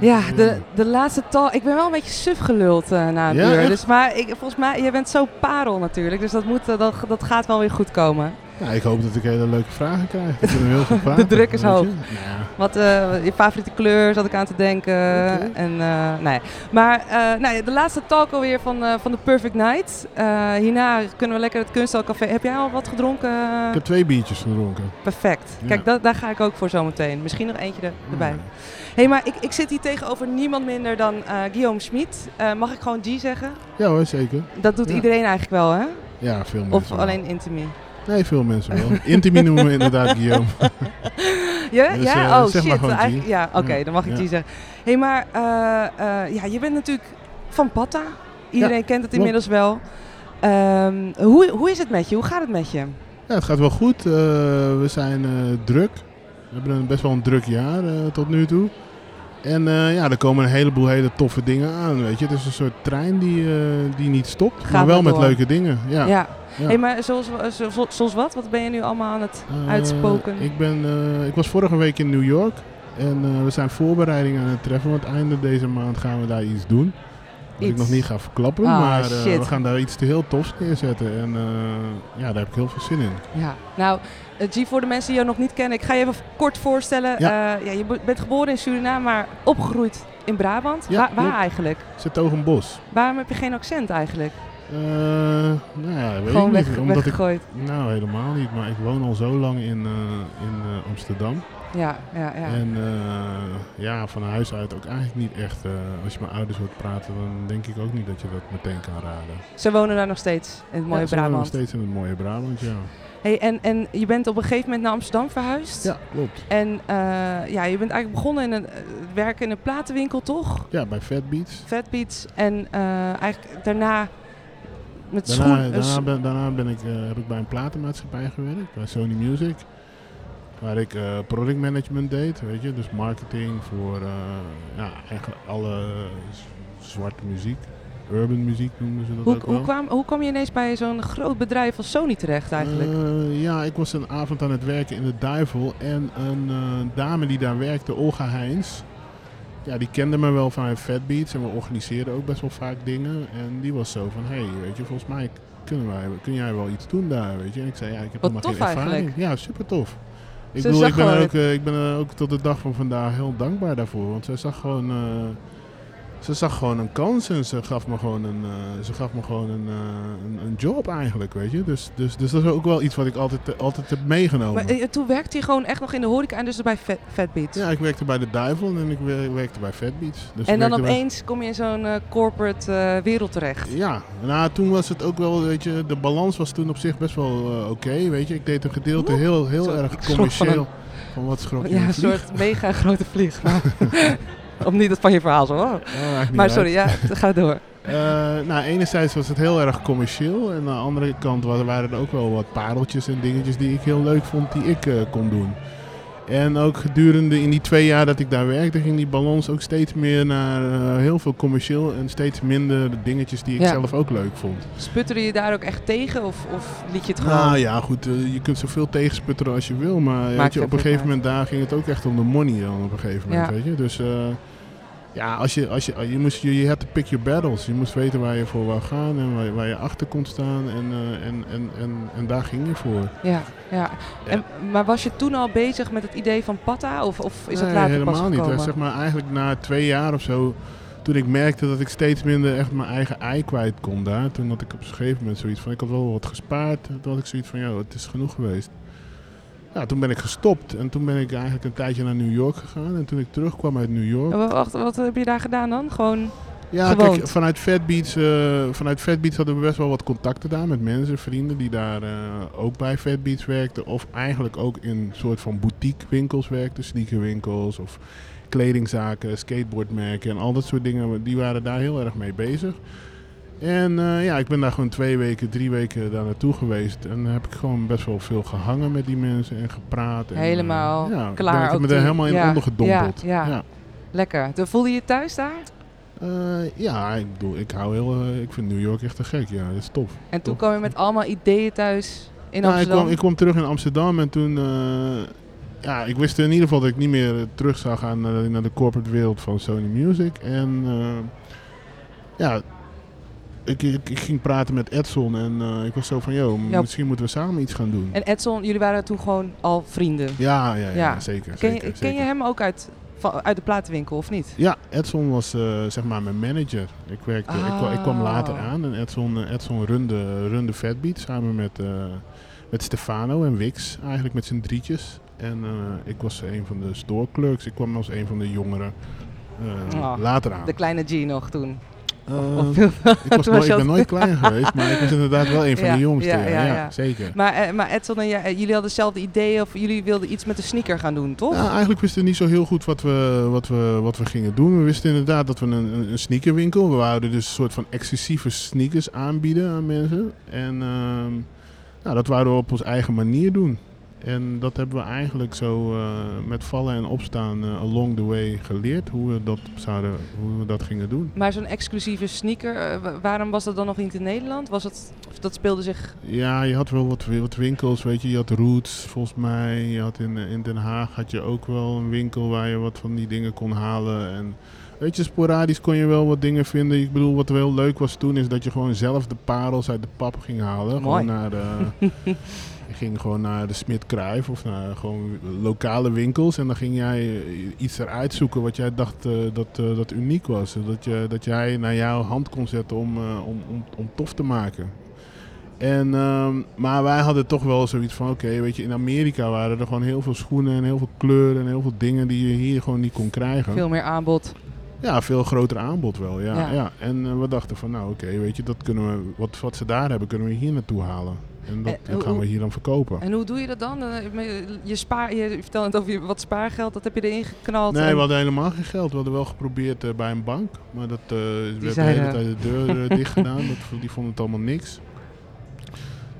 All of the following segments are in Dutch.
Ja, de, de laatste tal. Ik ben wel een beetje suf geluld eh, na een Ja, uur. echt? Dus, maar ik, volgens mij, jij bent zo parel natuurlijk. Dus dat, moet, eh, dat, dat gaat wel weer goed komen. Nou, ik hoop dat ik hele leuke vragen krijg. Ik vind heel veel vragen. druk is je. hoog. Ja. Wat eh, je favoriete kleur zat ik aan te denken. En, eh, nee. Maar eh, ja, de laatste talk alweer van, van de Perfect Night. Hierna kunnen we lekker het kunsthaalcafé. Heb jij al wat gedronken? Ik heb twee biertjes gedronken. Perfect. Ja. Kijk, da- daar ga ik ook voor zometeen. Misschien nog eentje er- erbij. Hé, hey, maar ik, ik zit hier tegenover niemand minder dan Guillaume Schmid. Mag ik gewoon G zeggen? Ja hoor, zeker. Dat doet Ja. iedereen eigenlijk wel, hè? Ja, veel mensen Of alleen Intimi? Nee, veel mensen wel. Intimi noemen we inderdaad Guillaume. Ja? Dus, ja? eh, oh zeg shit. ja, oké, dan mag ik. G zeggen. Hé, hey, maar eh, eh, ja, je bent natuurlijk van Patta. Iedereen kent het inmiddels wel. Ehm, hoe, hoe is het met je? Hoe gaat het met je? Ja, het gaat wel goed. We zijn druk. We hebben een, best wel een druk jaar tot nu toe. En eh, ja, er komen een heleboel hele toffe dingen aan, weet je. Het is een soort trein die, eh, die niet stopt, Gaat maar wel met leuke dingen. Ja. Ja. Ja. Hey, maar zoals, zo- zo- zoals wat? Wat ben je nu allemaal aan het Eh, uitspoken? Ik, ben, ik was vorige week in New York. En we zijn voorbereidingen aan het treffen. Want einde deze maand gaan we daar iets doen. Wat ik nog niet ga verklappen. Ah, maar we gaan daar iets te heel tofs neerzetten. En ja, daar heb ik heel veel zin in. Ja, nou, G, voor de mensen die jou nog niet kennen, ik ga je even kort voorstellen. Ja. Eh, ja, je be- bent geboren in Suriname, maar opgegroeid in Brabant. Ja, waar, waar klopt. eigenlijk? Zit over een bos. Waarom heb je geen accent eigenlijk? Eh, nou ja, weet Gewoon ik weg, niet. Omdat ik, weggegooid. nou, helemaal niet. Maar ik woon al zo lang in, eh, in eh, Amsterdam. Ja, ja, ja. En eh, ja, van huis uit ook eigenlijk niet echt. eh, als je mijn ouders hoort praten, dan denk ik ook niet dat je dat meteen kan raden. Ze wonen daar nog steeds, in het mooie ja, ze wonen nog Brabant. steeds in het mooie Brabant, ja. Hey, en, en je bent op een gegeven moment naar Amsterdam verhuisd. Ja, klopt. En eh, ja, je bent eigenlijk begonnen in een eh, werken in een platenwinkel, toch? Ja, bij Fat Beats. Fat Beats. En eh, eigenlijk daarna met Daarna, schoen... daarna, ben, daarna ben ik, heb ik bij een platenmaatschappij gewerkt, bij Sony Music. Waar ik product management deed, weet je. Dus marketing voor ja, eigenlijk alle zwarte muziek. Urban muziek noemen ze dat hoe, ook wel. hoe, kwam, hoe kwam je ineens bij zo'n groot bedrijf als Sony terecht eigenlijk? Eh, ja, ik was een avond aan het werken in de Duivel. En een eh, dame die daar werkte, Olga Heins. Ja, die kende me wel vanuit Fat Beats. En we organiseerden ook best wel vaak dingen. En die was zo van, hé, hey, weet je, volgens mij kunnen wij, kun jij wel iets doen daar, weet je. En ik zei, ja, ik heb Wat helemaal geen ervaring. eigenlijk. Ja, super tof. Ik bedoel, ik ben, ook, eh, ik ben ook tot de dag van vandaag heel dankbaar daarvoor. Want zij zag gewoon... eh, ze zag gewoon een kans en ze gaf me gewoon een, eh, ze gaf me gewoon een, eh, een, een job eigenlijk, weet je. Dus, dus, dus dat is ook wel iets wat ik altijd, altijd heb meegenomen. Maar eh, toen werkte je gewoon echt nog in de horeca en dus bij Fat, Fat Beats. ja, ik werkte bij de Duivel en ik wer- werkte bij Fat Beats. Dus en dan bij- opeens kom je in zo'n eh, corporate eh, wereld terecht. Ja, nou toen was het ook wel, weet je, de balans was toen op zich best wel eh, oké, weet je. Ik deed een gedeelte heel, heel Zo, erg van commercieel. Van wat schrok je? Ja, een soort mega grote vlieg. Maar- Om niet het van je verhaal zo. hoor. Oh, Maar uit. sorry, ja, ga door. Eh, nou, enerzijds was het heel erg commercieel. En aan de andere kant wa- waren er ook wel wat pareltjes en dingetjes die ik heel leuk vond, die ik eh, kon doen. En ook gedurende in die twee jaar dat ik daar werkte, ging die balans ook steeds meer naar eh, heel veel commercieel en steeds minder de dingetjes die ik Ja. zelf ook leuk vond. Sputterde je daar ook echt tegen of, of liet je het gewoon? Nou ja, goed, je kunt zoveel tegensputteren als je wil, maar weet je, op een gegeven moment daar ging het ook echt om de money dan op een gegeven moment, Ja. weet je. Dus ja, als je, als je, je moest, je, je had to pick your battles. Je moest weten waar je voor wou gaan en waar, je- waar je achter kon staan en, eh, en, en, en, en daar ging je voor. Ja, ja. En, maar was je toen al bezig met het idee van Patta of, of is het Nee, later helemaal pas niet. gekomen? Zeg maar eigenlijk na twee jaar of zo, toen ik merkte dat ik steeds minder echt mijn eigen ei kwijt kon daar. Toen had ik op een gegeven moment zoiets van, ik had wel wat gespaard. Toen had ik zoiets van, ja, het is genoeg geweest. Ja, toen ben ik gestopt en toen ben ik eigenlijk een tijdje naar New York gegaan. En toen ik terugkwam uit New York... Wacht, wat heb je daar gedaan dan? Gewoon, Ja, gewoond. kijk, vanuit Fat Beats, eh, vanuit Fat Beats hadden we best wel wat contacten daar met mensen, vrienden die daar eh, ook bij Fat Beats werkten. Of eigenlijk ook in soort van boutique winkels werkten, sneakerwinkels of kledingzaken, skateboardmerken en al dat soort dingen. Die waren daar heel erg mee bezig. En eh, ja, ik ben daar gewoon twee weken, drie weken daar naartoe geweest. En dan heb ik gewoon best wel veel gehangen met die mensen en gepraat. En, eh, Helemaal ja, klaar Ik heb me er toen. helemaal in Ja, ondergedompeld. ja, ja. lekker. Toen voelde je je thuis daar? Eh, ja, ik bedoel, ik hou heel, eh, ik vind New York echt te gek. Ja, dat is tof. En toen kwam je met allemaal ideeën thuis in Nou, ik, Amsterdam? kwam, ik kwam terug in Amsterdam en toen, eh, ja, ik wist in ieder geval dat ik niet meer terug zou gaan naar, naar de corporate wereld van Sony Music. En uh, ja, ik, ik, ik, ging praten met Edson en uh, ik was zo van, joh, ja. misschien moeten we samen iets gaan doen. En Edson, jullie waren toen gewoon al vrienden? Ja, ja, ja, ja. zeker. Ken, zeker, je, ken je hem ook uit, van, uit de platenwinkel of niet? Ja, Edson was uh, zeg maar mijn manager. Ik, werkte, Ah. ik, ik, kwam later aan en Edson, Edson runde, runde Fatbeat samen met, uh, met Stefano en Wix, eigenlijk met z'n drietjes. En ik was een van de store clerks. Ik kwam als een van de jongeren oh, later aan. De kleine G nog toen. Uh, ik, was nooit, ik ben nooit klein geweest, maar ik was inderdaad wel een van ja, de jongsten. Ja, ja, ja, zeker. Maar, uh, maar Edson en jij, jullie hadden hetzelfde idee of jullie wilden iets met de sneaker gaan doen, toch? Ja, eigenlijk wisten we niet zo heel goed wat we, wat we, wat we gingen doen. We wisten inderdaad dat we een, een, een sneakerwinkel, we wouden dus een soort van exclusieve sneakers aanbieden aan mensen. En uh, nou, dat wouden we op onze eigen manier doen. En dat hebben we eigenlijk zo uh, met vallen en opstaan uh, along the way geleerd. Hoe we dat, zouden, hoe we dat gingen doen. Maar zo'n exclusieve sneaker, uh, waarom was dat dan nog niet in Nederland? Was het, of dat speelde zich... Ja, je had wel wat, wat winkels, weet je. Je had Roots, volgens mij. Je had in, in Den Haag had je ook wel een winkel waar je wat van die dingen kon halen. En weet je, sporadisch kon je wel wat dingen vinden. Ik bedoel, wat wel leuk was toen, is dat je gewoon zelf de parels uit de pap ging halen. Mooi. Gewoon naar de... Je ging gewoon naar de Smit Kruif of naar gewoon lokale winkels. En dan ging jij iets eruit zoeken wat jij dacht uh, dat, uh, dat uniek was. Dat, je, dat jij naar jouw hand kon zetten om, uh, om, om, om tof te maken. En, um, maar wij hadden toch wel zoiets van, oké, okay, weet je, in Amerika waren er gewoon heel veel schoenen en heel veel kleuren en heel veel dingen die je hier gewoon niet kon krijgen. Veel meer aanbod. Ja, veel groter aanbod wel, ja. Ja. ja. En uh, we dachten van, nou oké, okay, weet je, dat kunnen we, wat, wat ze daar hebben, kunnen we hier naartoe halen. En dat, En dat gaan we hier dan verkopen. En hoe doe je dat dan? Eh, Je, spaar, je vertelde het over je, wat spaargeld, dat heb je erin geknald. Nee, en... we hadden helemaal geen geld. We hadden wel geprobeerd uh, bij een bank. Maar dat uh, werd zeiden... de hele tijd de deur dicht gedaan. Dat, die vonden het allemaal niks.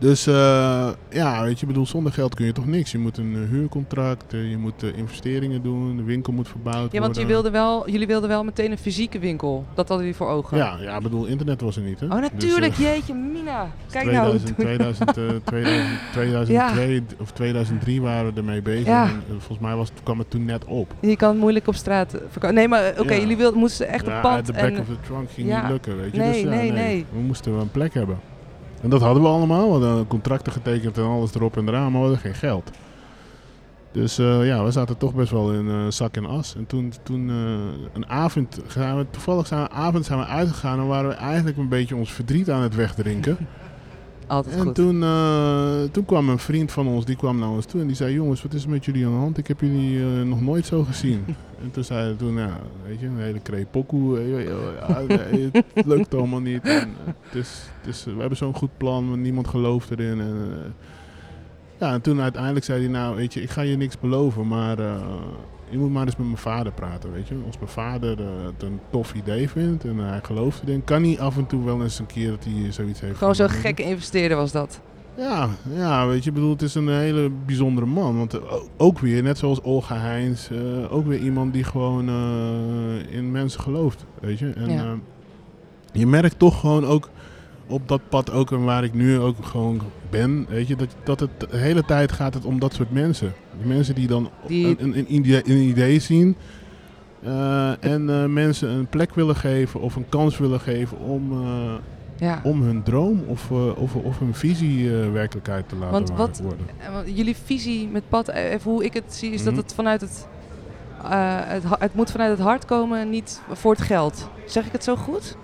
Dus uh, ja, weet je, bedoel, zonder geld kun je toch niks. Je moet een uh, huurcontract, uh, je moet investeringen doen, de winkel moet verbouwd worden. Ja, want je wilde wel, jullie wilden wel meteen een fysieke winkel. Dat hadden jullie voor ogen. Ja, ja bedoel, internet was er niet. Hè? Oh, natuurlijk. Dus, jeetje, Mina. Kijk 2000, nou. 2000, 2000, 2002 ja. of 2003 waren we ermee bezig. Ja. En volgens mij was, kwam het toen net op. Je kan het moeilijk op straat verkopen. Nee, maar oké, okay, ja. jullie wilden, moesten echt ja, op pad. de back en... of the trunk ging ja. niet lukken, weet je. Nee, dus, nee, nee, nee. We moesten wel een plek hebben. En dat hadden we allemaal. We hadden contracten getekend en alles erop en eraan, maar we hadden geen geld. Dus uh, ja, we zaten toch best wel in uh, zak en as. En toen, toen een avond, zijn we, toevallig zijn avond zijn we uitgegaan en waren we eigenlijk een beetje ons verdriet aan het wegdrinken. Altijd en goed. Toen, toen kwam een vriend van ons, die kwam naar ons toe en die zei, jongens, wat is er met jullie aan de hand? Ik heb jullie nog nooit zo gezien. en toen zei hij toen, ja, weet je, een hele kreet pokoe. Ja, nee, het lukt allemaal niet. En, is, we hebben zo'n goed plan, niemand gelooft erin. En, ja, en toen uiteindelijk zei hij, nou weet je, ik ga je niks beloven, maar je moet maar eens met mijn vader praten, weet je. Als mijn vader uh, het een tof idee vindt en hij gelooft erin, kan hij af en toe wel eens een keer dat hij zoiets heeft. Gewoon zo'n gekke investeerder was dat. Ja, ja, weet je, bedoel, het is een hele bijzondere man. Want ook weer, net zoals Olga Heins, ook weer iemand die gewoon in mensen gelooft, weet je. En ja. je merkt toch gewoon ook op dat pad ook en waar ik nu ook gewoon ben, weet je, dat, dat het de hele tijd gaat het om dat soort mensen. Mensen die dan Die... Een, een, een, idee, een, idee, zien uh, en uh, mensen een plek willen geven of een kans willen geven om, uh, ja. om hun droom of, of, of hun visie werkelijkheid te laten Want wat, worden. Jullie visie met pad, even hoe ik het zie, is mm -hmm. dat het vanuit het, het, het moet vanuit het hart komen, niet voor het geld. Zeg ik het zo goed?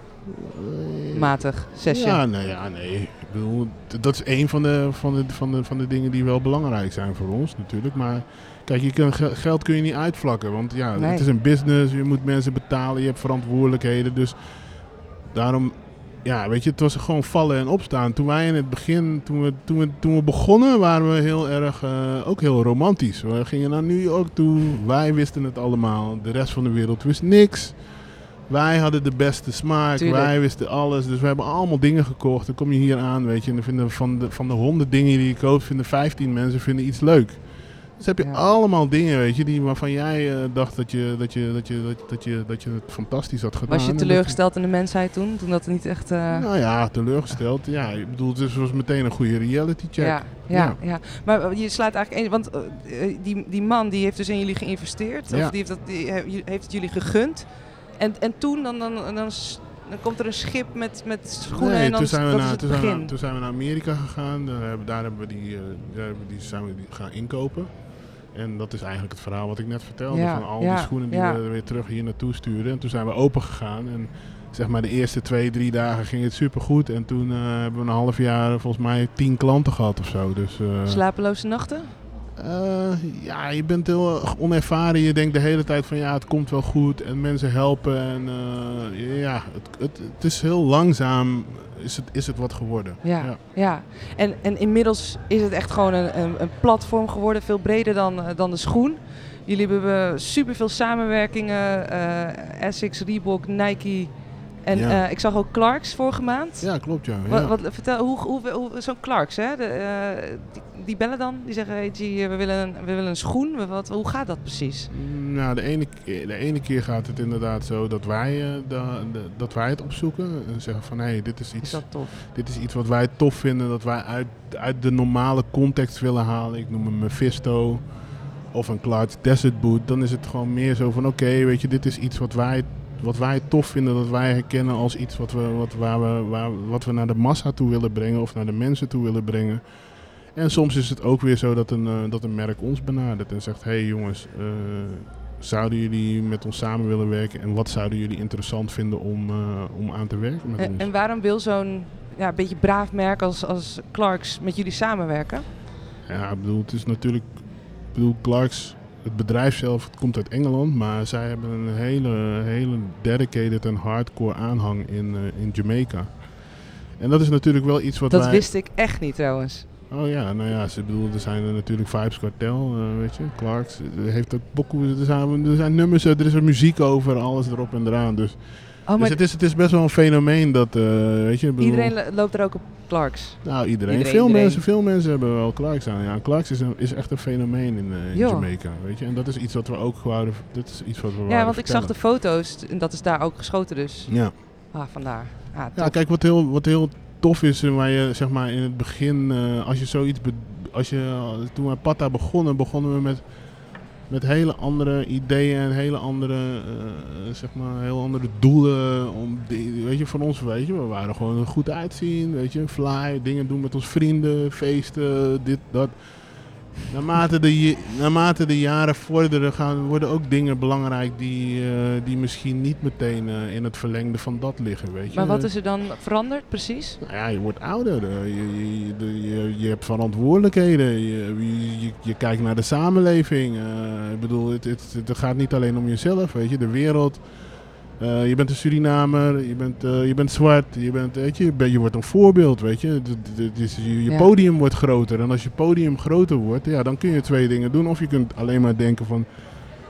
Matig sessie. Ja, nee, ja, nee. Ik bedoel, dat is een van de, van, de, van, de, van de dingen die wel belangrijk zijn voor ons natuurlijk. Maar kijk, je kan, geld kun je niet uitvlakken. Want ja, nee. het is een business. Je moet mensen betalen. Je hebt verantwoordelijkheden. Dus daarom, ja, weet je, het was gewoon vallen en opstaan. Toen wij in het begin, toen we, toen we, toen we begonnen, waren we heel erg, uh, ook heel romantisch. We gingen naar New York toe. Wij wisten het allemaal. De rest van de wereld wist niks. Wij hadden de beste smaak, Tuurlijk. wij wisten alles. Dus we hebben allemaal dingen gekocht. Dan kom je hier aan, weet je. En dan vinden van de, van de 100 dingen die je koopt, vinden 15 mensen vinden iets leuk. Dus heb je Ja. allemaal dingen, weet je, die, waarvan jij eh, dacht dat je, dat, je, dat, je, dat, dat, je, dat je het fantastisch had gedaan. Was je teleurgesteld in de mensheid toen? Toen dat niet echt... eh, Nou ja, teleurgesteld. Ja, ik bedoel, het was meteen een goede reality check. Ja, ja, ja. Maar eh, je slaat eigenlijk één, want die, die man die heeft dus in jullie geïnvesteerd, Ja. of die heeft, dat, die he- heeft het jullie gegund. En, en toen dan, dan, dan, komt er een schip met, met schoenen Nee, en dan toen zijn, we dat is naar, het toen, zijn begin. we, toen zijn we naar Amerika gegaan. Daar hebben, daar hebben we die, eh, daar hebben die, zijn we die gaan inkopen. En dat is eigenlijk het verhaal wat ik net vertelde. Ja, van al ja, die schoenen die ja. we weer terug hier naartoe stuurden. En toen zijn we open gegaan. En zeg maar de eerste twee, drie dagen ging het supergoed. En toen eh, hebben we een half jaar volgens mij tien klanten gehad of zo. Dus, eh, Slapeloze nachten? Eh, ja, je bent heel onervaren. Je denkt de hele tijd van ja, het komt wel goed. En mensen helpen. En eh, ja, het, het, het is heel langzaam is het, is het wat geworden. Ja, ja. En, en inmiddels is het echt gewoon een, een, platform geworden, veel breder dan, eh, dan de schoen. Jullie hebben superveel samenwerkingen, eh Essex, Reebok, Nike en Ja. eh, ik zag ook Clarks vorige maand. Ja, klopt ja. Wat, vertel, hoe, hoe, hoe, zo'n Clarks, hè? De, eh, die, die bellen dan, die zeggen, hey G, we willen een, we willen een schoen. Wat, hoe gaat dat precies? Nou, de ene, keer- de ene keer gaat het inderdaad zo dat wij, eh, de- dat wij het opzoeken. En zeggen van hé, hey, dit, is Is iets, dat tof? dit is iets wat wij tof vinden. Dat wij uit, uit de normale context willen halen. Ik noem een Mephisto of een Clarks Desert Boot. Dan is het gewoon meer zo van oké, weet je, dit is iets wat wij, wat wij tof vinden. Dat wij herkennen als iets wat we, wat, waar we, waar, wat we naar de massa toe willen brengen. Of naar de mensen toe willen brengen. En soms is het ook weer zo dat een, eh, dat een merk ons benadert en zegt: Hé hey jongens, eh, zouden jullie met ons samen willen werken? En wat zouden jullie interessant vinden om, eh, om aan te werken met En, ons? en waarom wil zo'n ja, beetje braaf merk als, als Clarks met jullie samenwerken? Ja, ik bedoel, het is natuurlijk. Ik bedoel, Clarks, het bedrijf zelf, het komt uit Engeland, maar zij hebben een hele, hele dedicated en hardcore aanhang in, eh, in Jamaica. En dat is natuurlijk wel iets wat Dat wij... wist ik echt niet trouwens. Oh ja, nou ja, ze bedoel, er zijn er natuurlijk Vibes Cartel, eh, weet je, Clarks eh, heeft ook boeken, er zijn, er zijn nummers, er is er muziek over, alles erop en eraan. Dus, Oh, dus het, is, het is best wel een fenomeen dat, eh, weet je, bedoel- iedereen lo- loopt er ook op Clarks. Nou, iedereen. Iedereen, veel, iedereen. Mensen, veel mensen hebben wel Clarks aan. Ja, Clarks is, een, is echt een fenomeen in, eh, in. Jamaica, weet je. En dat is iets wat we ook wouden, dat is iets wat we Ja, want ik zag de foto's en dat is daar ook geschoten dus. Ja. Ah, vandaar. Ah, ja, kijk, wat heel, wat heel tof is, en waar je zeg maar in het begin, eh, als je zoiets, als je, toen we Patta begonnen, begonnen we met, met hele andere ideeën en hele andere, eh, zeg maar, heel andere doelen. Om, weet je, van ons, weet je, we waren gewoon goed uitzien, weet je, fly, dingen doen met ons vrienden, feesten, dit, dat. Naarmate de, naarmate de jaren vorderen, gaan, worden ook dingen belangrijk die, eh, die misschien niet meteen eh, in het verlengde van dat liggen, weet je. Maar wat is er dan veranderd precies? Nou ja, je wordt ouder. eh, Je, je, je, je, hebt verantwoordelijkheden. Je, je, je, je kijkt naar de samenleving. ik bedoel, het, het, het gaat niet alleen om jezelf, weet je. De wereld. Eh, je bent een Surinamer, je bent, eh, je bent zwart, je, bent, weet je, je, bent- je wordt een voorbeeld, weet je. Dus je, je Ja. podium wordt groter. En als je podium groter wordt, ja, dan kun je twee dingen doen. Of je kunt alleen maar denken van...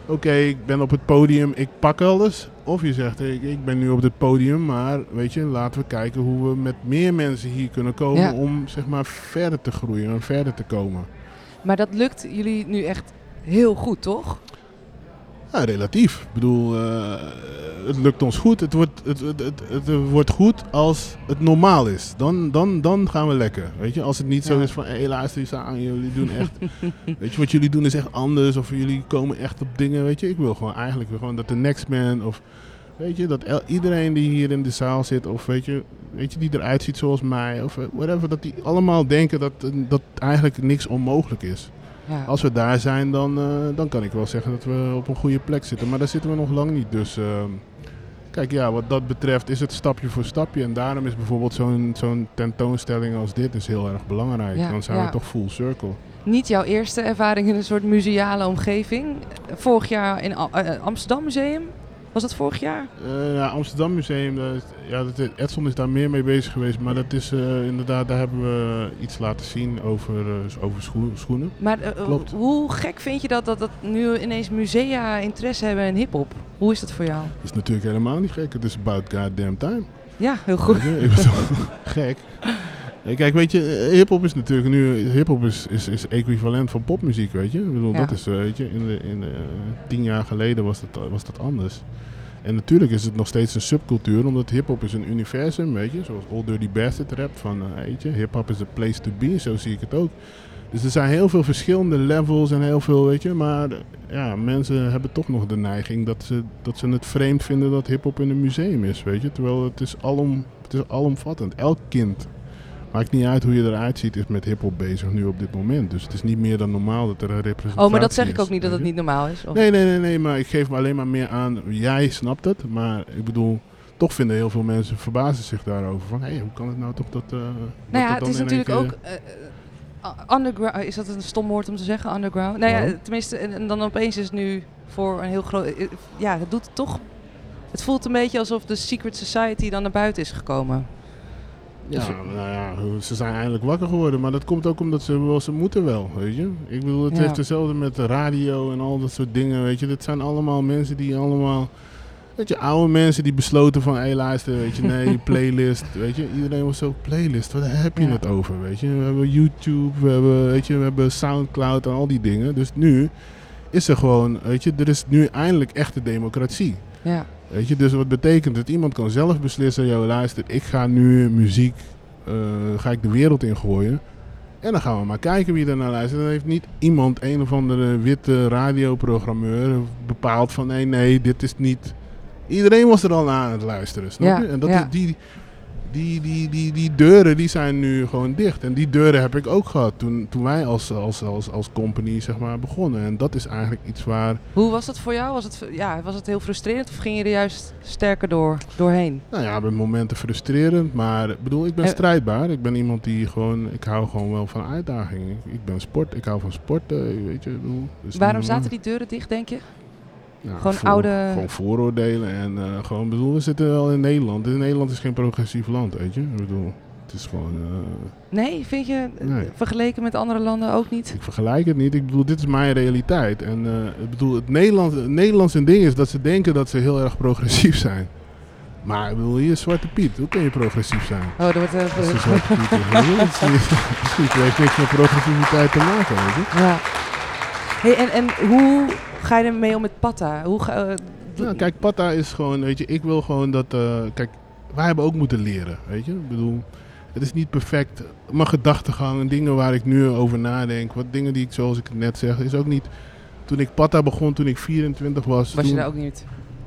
Oké, ik ben op het podium, ik pak alles. Of je zegt, ik, ik ben nu op het podium, maar weet je, laten we kijken hoe we met meer mensen hier kunnen komen Ja. om zeg maar verder te groeien en verder te komen. Maar dat lukt jullie nu echt heel goed, toch? Ja, relatief. Ik bedoel, eh, het lukt ons goed. Het wordt, het, het, het, het wordt goed als het normaal is. Dan, dan, dan gaan we lekker. Weet je, als het niet zo is van, hé, luister eens aan, jullie doen echt, weet je, wat jullie doen is echt anders. Of jullie komen echt op dingen, weet je. Ik wil gewoon eigenlijk gewoon dat de next man of, weet je, dat iedereen die hier in de zaal zit of, weet je, weet je, die eruit ziet zoals mij of eh, whatever, dat die allemaal denken dat, dat eigenlijk niks onmogelijk is. Ja. Als we daar zijn, dan, eh, dan kan ik wel zeggen dat we op een goede plek zitten. Maar daar zitten we nog lang niet. Dus ehm, kijk, ja, wat dat betreft is het stapje voor stapje. En daarom is bijvoorbeeld zo'n zo'n tentoonstelling als dit is heel erg belangrijk. Ja, dan zijn ja. we toch full circle. Niet jouw eerste ervaring in een soort museale omgeving. Vorig jaar in eh, Amsterdam Museum. Was dat vorig jaar? Eh, ja, Amsterdam Museum, daar ja, dat, Edson is daar meer mee bezig geweest. Maar dat is eh, inderdaad, daar hebben we iets laten zien over, eh, over schoe- schoenen. Maar Klopt. hoe gek vind je dat, dat dat nu ineens musea interesse hebben in hip-hop? Hoe is dat voor jou? is natuurlijk helemaal niet gek. Het is about goddamn time. Ja, heel goed. Ik gek. Kijk, weet je, eh, hip-hop is natuurlijk nu. Hip-hop is, is, is equivalent van popmuziek, weet je. Ik bedoel, Ja. dat is, eh, weet je, in de, in de, eh, tien jaar geleden was dat, was dat anders. En natuurlijk is het nog steeds een subcultuur, omdat hip-hop is een universum, weet je. Zoals Old Dirty Bastard rap van, weet je, hip-hop is a place to be, zo zie ik het ook. Dus er zijn heel veel verschillende levels en heel veel, weet je. Maar ja, mensen hebben toch nog de neiging dat ze, dat ze het vreemd vinden dat hip-hop in een museum is, weet je. Terwijl het is, alom, het is alomvattend. Elk kind Maakt niet uit hoe je eruit ziet, is met hip-hop bezig nu op dit moment. Dus het is niet meer dan normaal dat er een representatie Oh, maar dat zeg ik ook niet dat het niet normaal is. Of- Nee, nee, nee, nee, maar ik geef me alleen maar meer aan. Jij snapt het, maar ik bedoel, toch vinden heel veel mensen verbazen zich daarover. Van hé, hoe kan het nou toch dat. dat Nou ja, dat het is natuurlijk keer- ook eh, underground. Is dat een stom woord om te zeggen, underground? Nou ja, tenminste, en, en dan opeens is het nu voor een heel groot. eh, Ja, het doet toch. Het voelt een beetje alsof de Secret Society dan naar buiten is gekomen. Ja, Dus- nou ja, ze zijn eindelijk wakker geworden. Maar dat komt ook omdat ze wel, ze moeten wel, weet je. Ik bedoel, het Ja. heeft hetzelfde met de radio en al dat soort dingen, weet je. Dat zijn allemaal mensen die allemaal... Weet je, oude mensen die besloten van, hé luister, weet je, nee, playlist, weet je. Iedereen was zo, playlist, wat heb je Ja. het over, weet je. We hebben YouTube, we hebben, weet je, we hebben Soundcloud en al die dingen. Dus nu is er gewoon, weet je, er is nu eindelijk echte democratie. Ja. Weet je, dus wat betekent het? Iemand kan zelf beslissen, joh luister, ik ga nu muziek, eh, ga ik de wereld in gooien. En dan gaan we maar kijken wie er naar luistert. Dan heeft niet iemand, een of andere witte radioprogrammeur, bepaald van nee, nee, dit is niet... Iedereen was er al aan het luisteren, snap Ja, je? En dat ja. is die, die, die, die, die deuren die zijn nu gewoon dicht. En die deuren heb ik ook gehad toen, toen wij als, als, als, als company zeg maar, begonnen. En dat is eigenlijk iets waar... Hoe was dat voor jou? Was het, ja, was het heel frustrerend of ging je er juist sterker door, doorheen? Nou ja, bij momenten frustrerend, maar ik bedoel, ik ben Eh. strijdbaar. Ik ben iemand die gewoon, ik hou gewoon wel van uitdagingen. Ik, ben sport, ik hou van sporten, weet je. dus Waarom zaten die deuren dicht, denk je? Gewoon oude- Gewoon vooroordelen en eh, gewoon, bedoel, we zitten wel in Nederland. En Nederland is geen progressief land, weet je. Ik bedoel, het is gewoon, eh, Nee, vind je eh, Nee. vergeleken met andere landen ook niet? ik vergelijk het niet. Ik bedoel, dit is mijn realiteit. En ik bedoel, het Nederlands, het Nederlandse ding is dat ze denken dat ze heel erg progressief zijn. Maar ik bedoel, hier is Zwarte Piet. Hoe kun je progressief zijn? Oh, er wordt eh, Dat is Zwarte Piet. je. Het heeft niks met progressiviteit te maken, weet je. Ja. Hey, en, en hoe ga je ermee om met Patta? Hoe ga, eh, Nou, kijk, Patta is gewoon, weet je, ik wil gewoon dat, eh, kijk, wij hebben ook moeten leren, weet je. Ik bedoel, het is niet perfect. Mijn gedachtegang en dingen waar ik nu over nadenk, wat dingen die ik, zoals ik het net zeg, is ook niet... Toen ik Patta begon, toen ik 24 was, was je daar ook niet?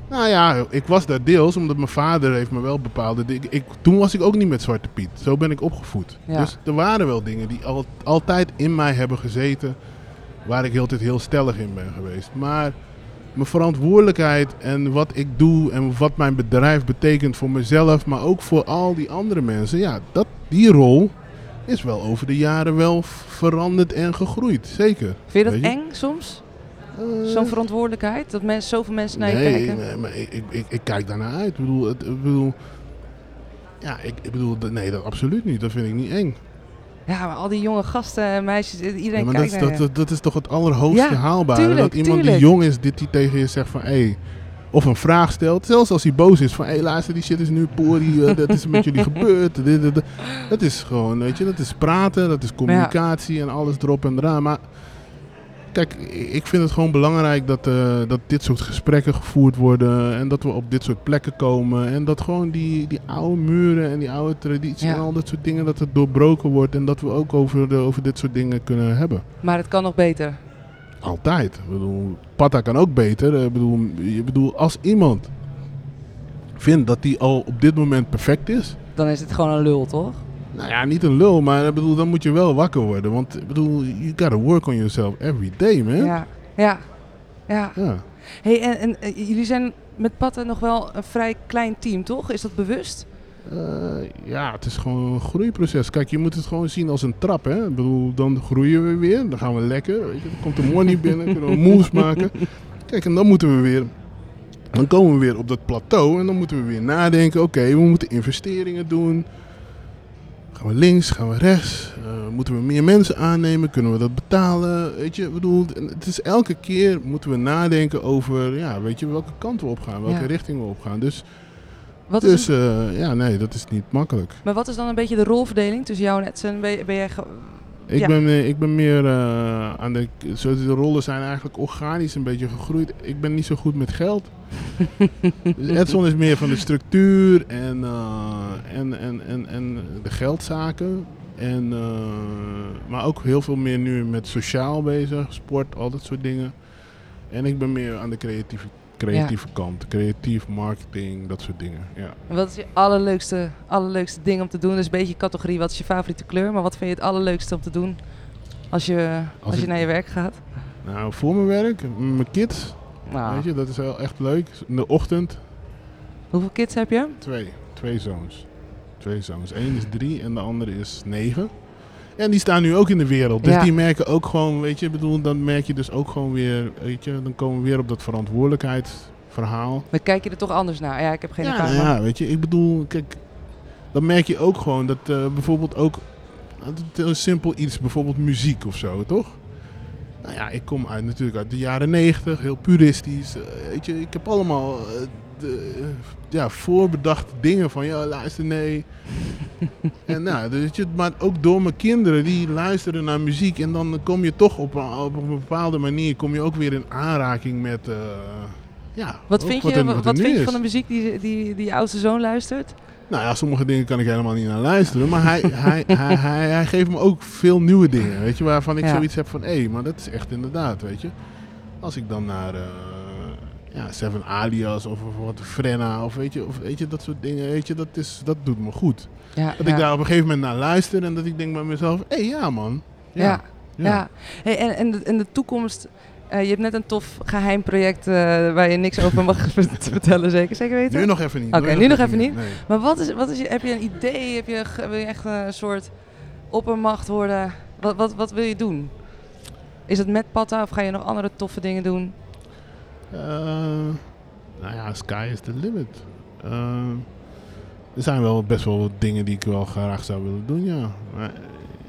Nou ja, ik was daar deels, omdat mijn vader heeft me wel bepaalde dingen... Ik, toen was ik ook niet met Zwarte Piet. Zo ben ik opgevoed. Ja. Dus er waren wel dingen die al, altijd in mij hebben gezeten... waar ik heel tijd heel stellig in ben geweest. Maar mijn verantwoordelijkheid en wat ik doe... en wat mijn bedrijf betekent voor mezelf... maar ook voor al die andere mensen... ja, dat, die rol is wel over de jaren wel veranderd en gegroeid. Zeker. Vind je dat je? eng soms? Eh, Zo'n verantwoordelijkheid? Dat mensen, zoveel mensen naar je nee, kijken? nee, maar ik, ik, ik, ik kijk daarnaar uit. Ik bedoel, het, ik bedoel ja, ik, ik bedoel, nee, dat absoluut niet. Dat vind ik niet eng. Ja, maar al die jonge gasten en meisjes, iedereen Ja, maar dat, kijkt is, naar dat, je. dat, dat is toch het allerhoogste Ja, haalbare. tuurlijk, dat iemand tuurlijk. die jong is, dit die tegen je zegt van, hé, hey, of een vraag stelt. Zelfs als hij boos is van, hé, hey, luister, die shit is nu pori, eh, dat is met jullie gebeurd. Dit. Dat is gewoon, weet je, dat is praten, dat is communicatie en alles erop en eraan. Maar kijk, ik vind het gewoon belangrijk dat, eh, dat dit soort gesprekken gevoerd worden en dat we op dit soort plekken komen. En dat gewoon die, die oude muren en die oude traditie Ja. en al dat soort dingen, dat het doorbroken wordt en dat we ook over, de, over dit soort dingen kunnen hebben. Maar het kan nog beter. Altijd. Ik bedoel, Pata kan ook beter. Ik bedoel, ik bedoel, als iemand vindt dat hij al op dit moment perfect is. Dan is het gewoon een lul, toch? Nou ja, niet een lul, maar ik bedoel, dan moet je wel wakker worden. Want ik bedoel, you gotta work on yourself every day, man. Ja. Ja. Ja. Ja. Hey, en, en eh, jullie zijn met Patta nog wel een vrij klein team, toch? Is dat bewust? Eh, ja, het is gewoon een groeiproces. Kijk, je moet het gewoon zien als een trap, hè. Ik bedoel, dan groeien we weer, dan gaan we lekker. Weet je, dan komt de money binnen, kunnen we moves maken. Kijk, en dan moeten we weer... Dan komen we weer op dat plateau en dan moeten we weer nadenken. Oké, we moeten investeringen doen. Gaan we links, gaan we rechts? Eh, moeten we meer mensen aannemen? Kunnen we dat betalen? Weet je, bedoel, het is elke keer moeten we nadenken over, ja, weet je, welke kant we op gaan, welke Ja. richting we op gaan. Dus Wat is dus eh, ja, nee, dat is niet makkelijk. maar wat is dan een beetje de rolverdeling tussen jou en Edson? Ben, ben jij Ik, Ja. ben, eh, ik ben meer eh, aan de. De rollen zijn eigenlijk organisch een beetje gegroeid. Ik ben niet zo goed met geld. dus Edson is meer van de structuur en, eh, en, en, en, en de geldzaken. En, eh, maar ook heel veel meer nu met sociaal bezig, sport, al dat soort dingen. En ik ben meer aan de creatieve, kant. Creatief, marketing, dat soort dingen. Ja. Wat is je allerleukste, allerleukste ding om te doen? Dus een beetje categorie, wat is je favoriete kleur? Maar wat vind je het allerleukste om te doen als je, als je naar je werk gaat? Nou, voor mijn werk, mijn kids, Nou, weet je, dat is wel echt leuk. In de ochtend, hoeveel kids heb je? Twee. Twee zoons. Twee zoons. Eén is drie en de andere is negen. En die staan nu ook in de wereld. Dus Ja. die merken ook gewoon, weet je, bedoel, dan merk je dus ook gewoon weer, weet je, dan komen we weer op dat verantwoordelijkheidsverhaal. Dan kijk je er toch anders naar. Ja, ik heb geen Ja, nou maar- ja, weet je, ik bedoel, kijk, dan merk je ook gewoon dat eh, bijvoorbeeld ook, is simpel iets, bijvoorbeeld muziek of zo, toch? Nou ja, ik kom uit natuurlijk uit de jaren negentig, heel puristisch. eh, weet je, ik heb allemaal eh, de, ja, voorbedachte dingen van, ja, luister, nee. en nou, dus, je, maar ook door mijn kinderen, die luisteren naar muziek. En dan kom je toch op, een- op een bepaalde manier, kom je ook weer in aanraking met, eh, ja. Wat vind je, wat, vind je van de muziek die, die, die je oudste zoon luistert? Nou ja, sommige dingen kan ik helemaal niet naar luisteren. Maar hij, hij, hij, hij, hij geeft me ook veel nieuwe dingen. Weet je, waarvan ik Ja. zoiets heb van, hé, maar dat is echt inderdaad, weet je. Als ik dan naar eh, ja, Seven Alias of, of wat Frenna of weet je, of weet je, dat soort dingen, weet je, dat, is, dat doet me goed. Ja, Dat ja. ik daar op een gegeven moment naar luister en dat ik denk bij mezelf, hé, ja man. Ja, ja. Hey, en, en, de, en de toekomst. eh, je hebt net een tof geheim project eh, waar je niks over mag vertellen, zeker, zeker weten? Nu nog even niet. Oké, nu nog even niet. Nee. Maar wat is, wat is je, heb je een idee? Heb je, wil je echt een soort oppermacht worden? Wat, wat, wat wil je doen? Is het met Patta of ga je nog andere toffe dingen doen? Eh, nou ja, sky is the limit. Eh, er zijn wel best wel wat dingen die ik wel graag zou willen doen, ja. Maar,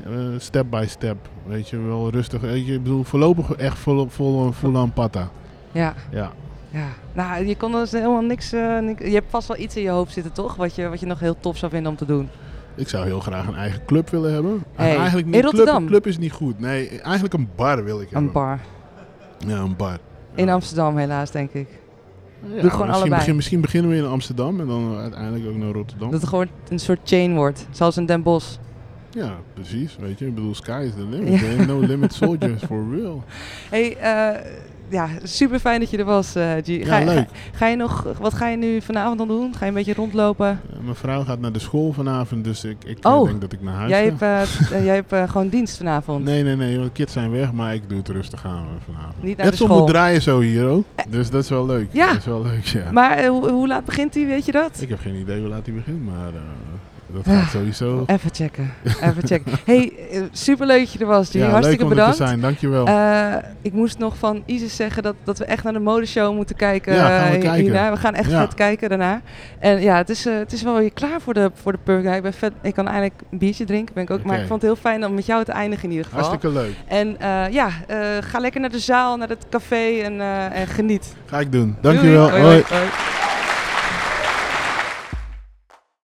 eh, step by step, weet je, wel rustig. Weet je, ik bedoel, voorlopig echt vol, vol, vol aan patta. Ja, Ja. ja. Nou, je kon dus helemaal niks, niks- Je hebt vast wel iets in je hoofd zitten, toch? Wat je, wat je nog heel tof zou vinden om te doen. Ik zou heel graag een eigen club willen hebben. Hey, eigenlijk niet club, Rotterdam? een club is niet goed. Nee, eigenlijk een bar wil ik hebben. Een bar. Ja, een bar. In. Amsterdam helaas, denk ik. Ja, gewoon misschien, allebei. begin- misschien beginnen we in Amsterdam en dan uiteindelijk ook naar Rotterdam. Dat het gewoon een soort chain wordt. Zoals in Den Bosch. Ja, precies. Weet je, ik bedoel, sky is the limit. No limit soldiers for real. Hey, eh, ja, super fijn dat je er was, eh G. Ja, Ga, leuk. Ga, ga je nog, wat ga je nu vanavond dan doen? Ga je een beetje rondlopen? Ja, mijn vrouw gaat naar de school vanavond, dus ik, ik Oh. denk dat ik naar huis Jij ga. hebt, eh, jij hebt gewoon dienst vanavond. Nee, nee, nee, want de kids zijn weg, maar ik doe het rustig aan vanavond. Niet naar de school. moet draaien zo hier ook, dus dat is wel leuk. Ja. Dat is wel leuk, ja. Maar hoe, hoe laat begint hij, weet je dat? Ik heb geen idee hoe laat hij begint, maar dat Ah. gaat sowieso. Even checken. Even checken. hey, eh, super leuk dat je er was. Ja, Hartstikke leuk om er bedankt. te zijn, dankjewel. Eh, ik moest nog van Isis zeggen dat, dat we echt naar de modeshow moeten kijken. Ja, gaan we eh, kijken. hierna. We gaan echt Ja. vet kijken daarna. En ja, het is, het is wel weer klaar voor de, voor de ik, ben vet, ik kan eindelijk een biertje drinken, ben ik ook. Maar ik vond het heel fijn om met jou te eindigen in ieder geval. Hartstikke leuk. En ja, ga lekker naar de zaal, naar het café en, en geniet. Ga ik doen. Dankjewel. Doei. Hoi. hoi.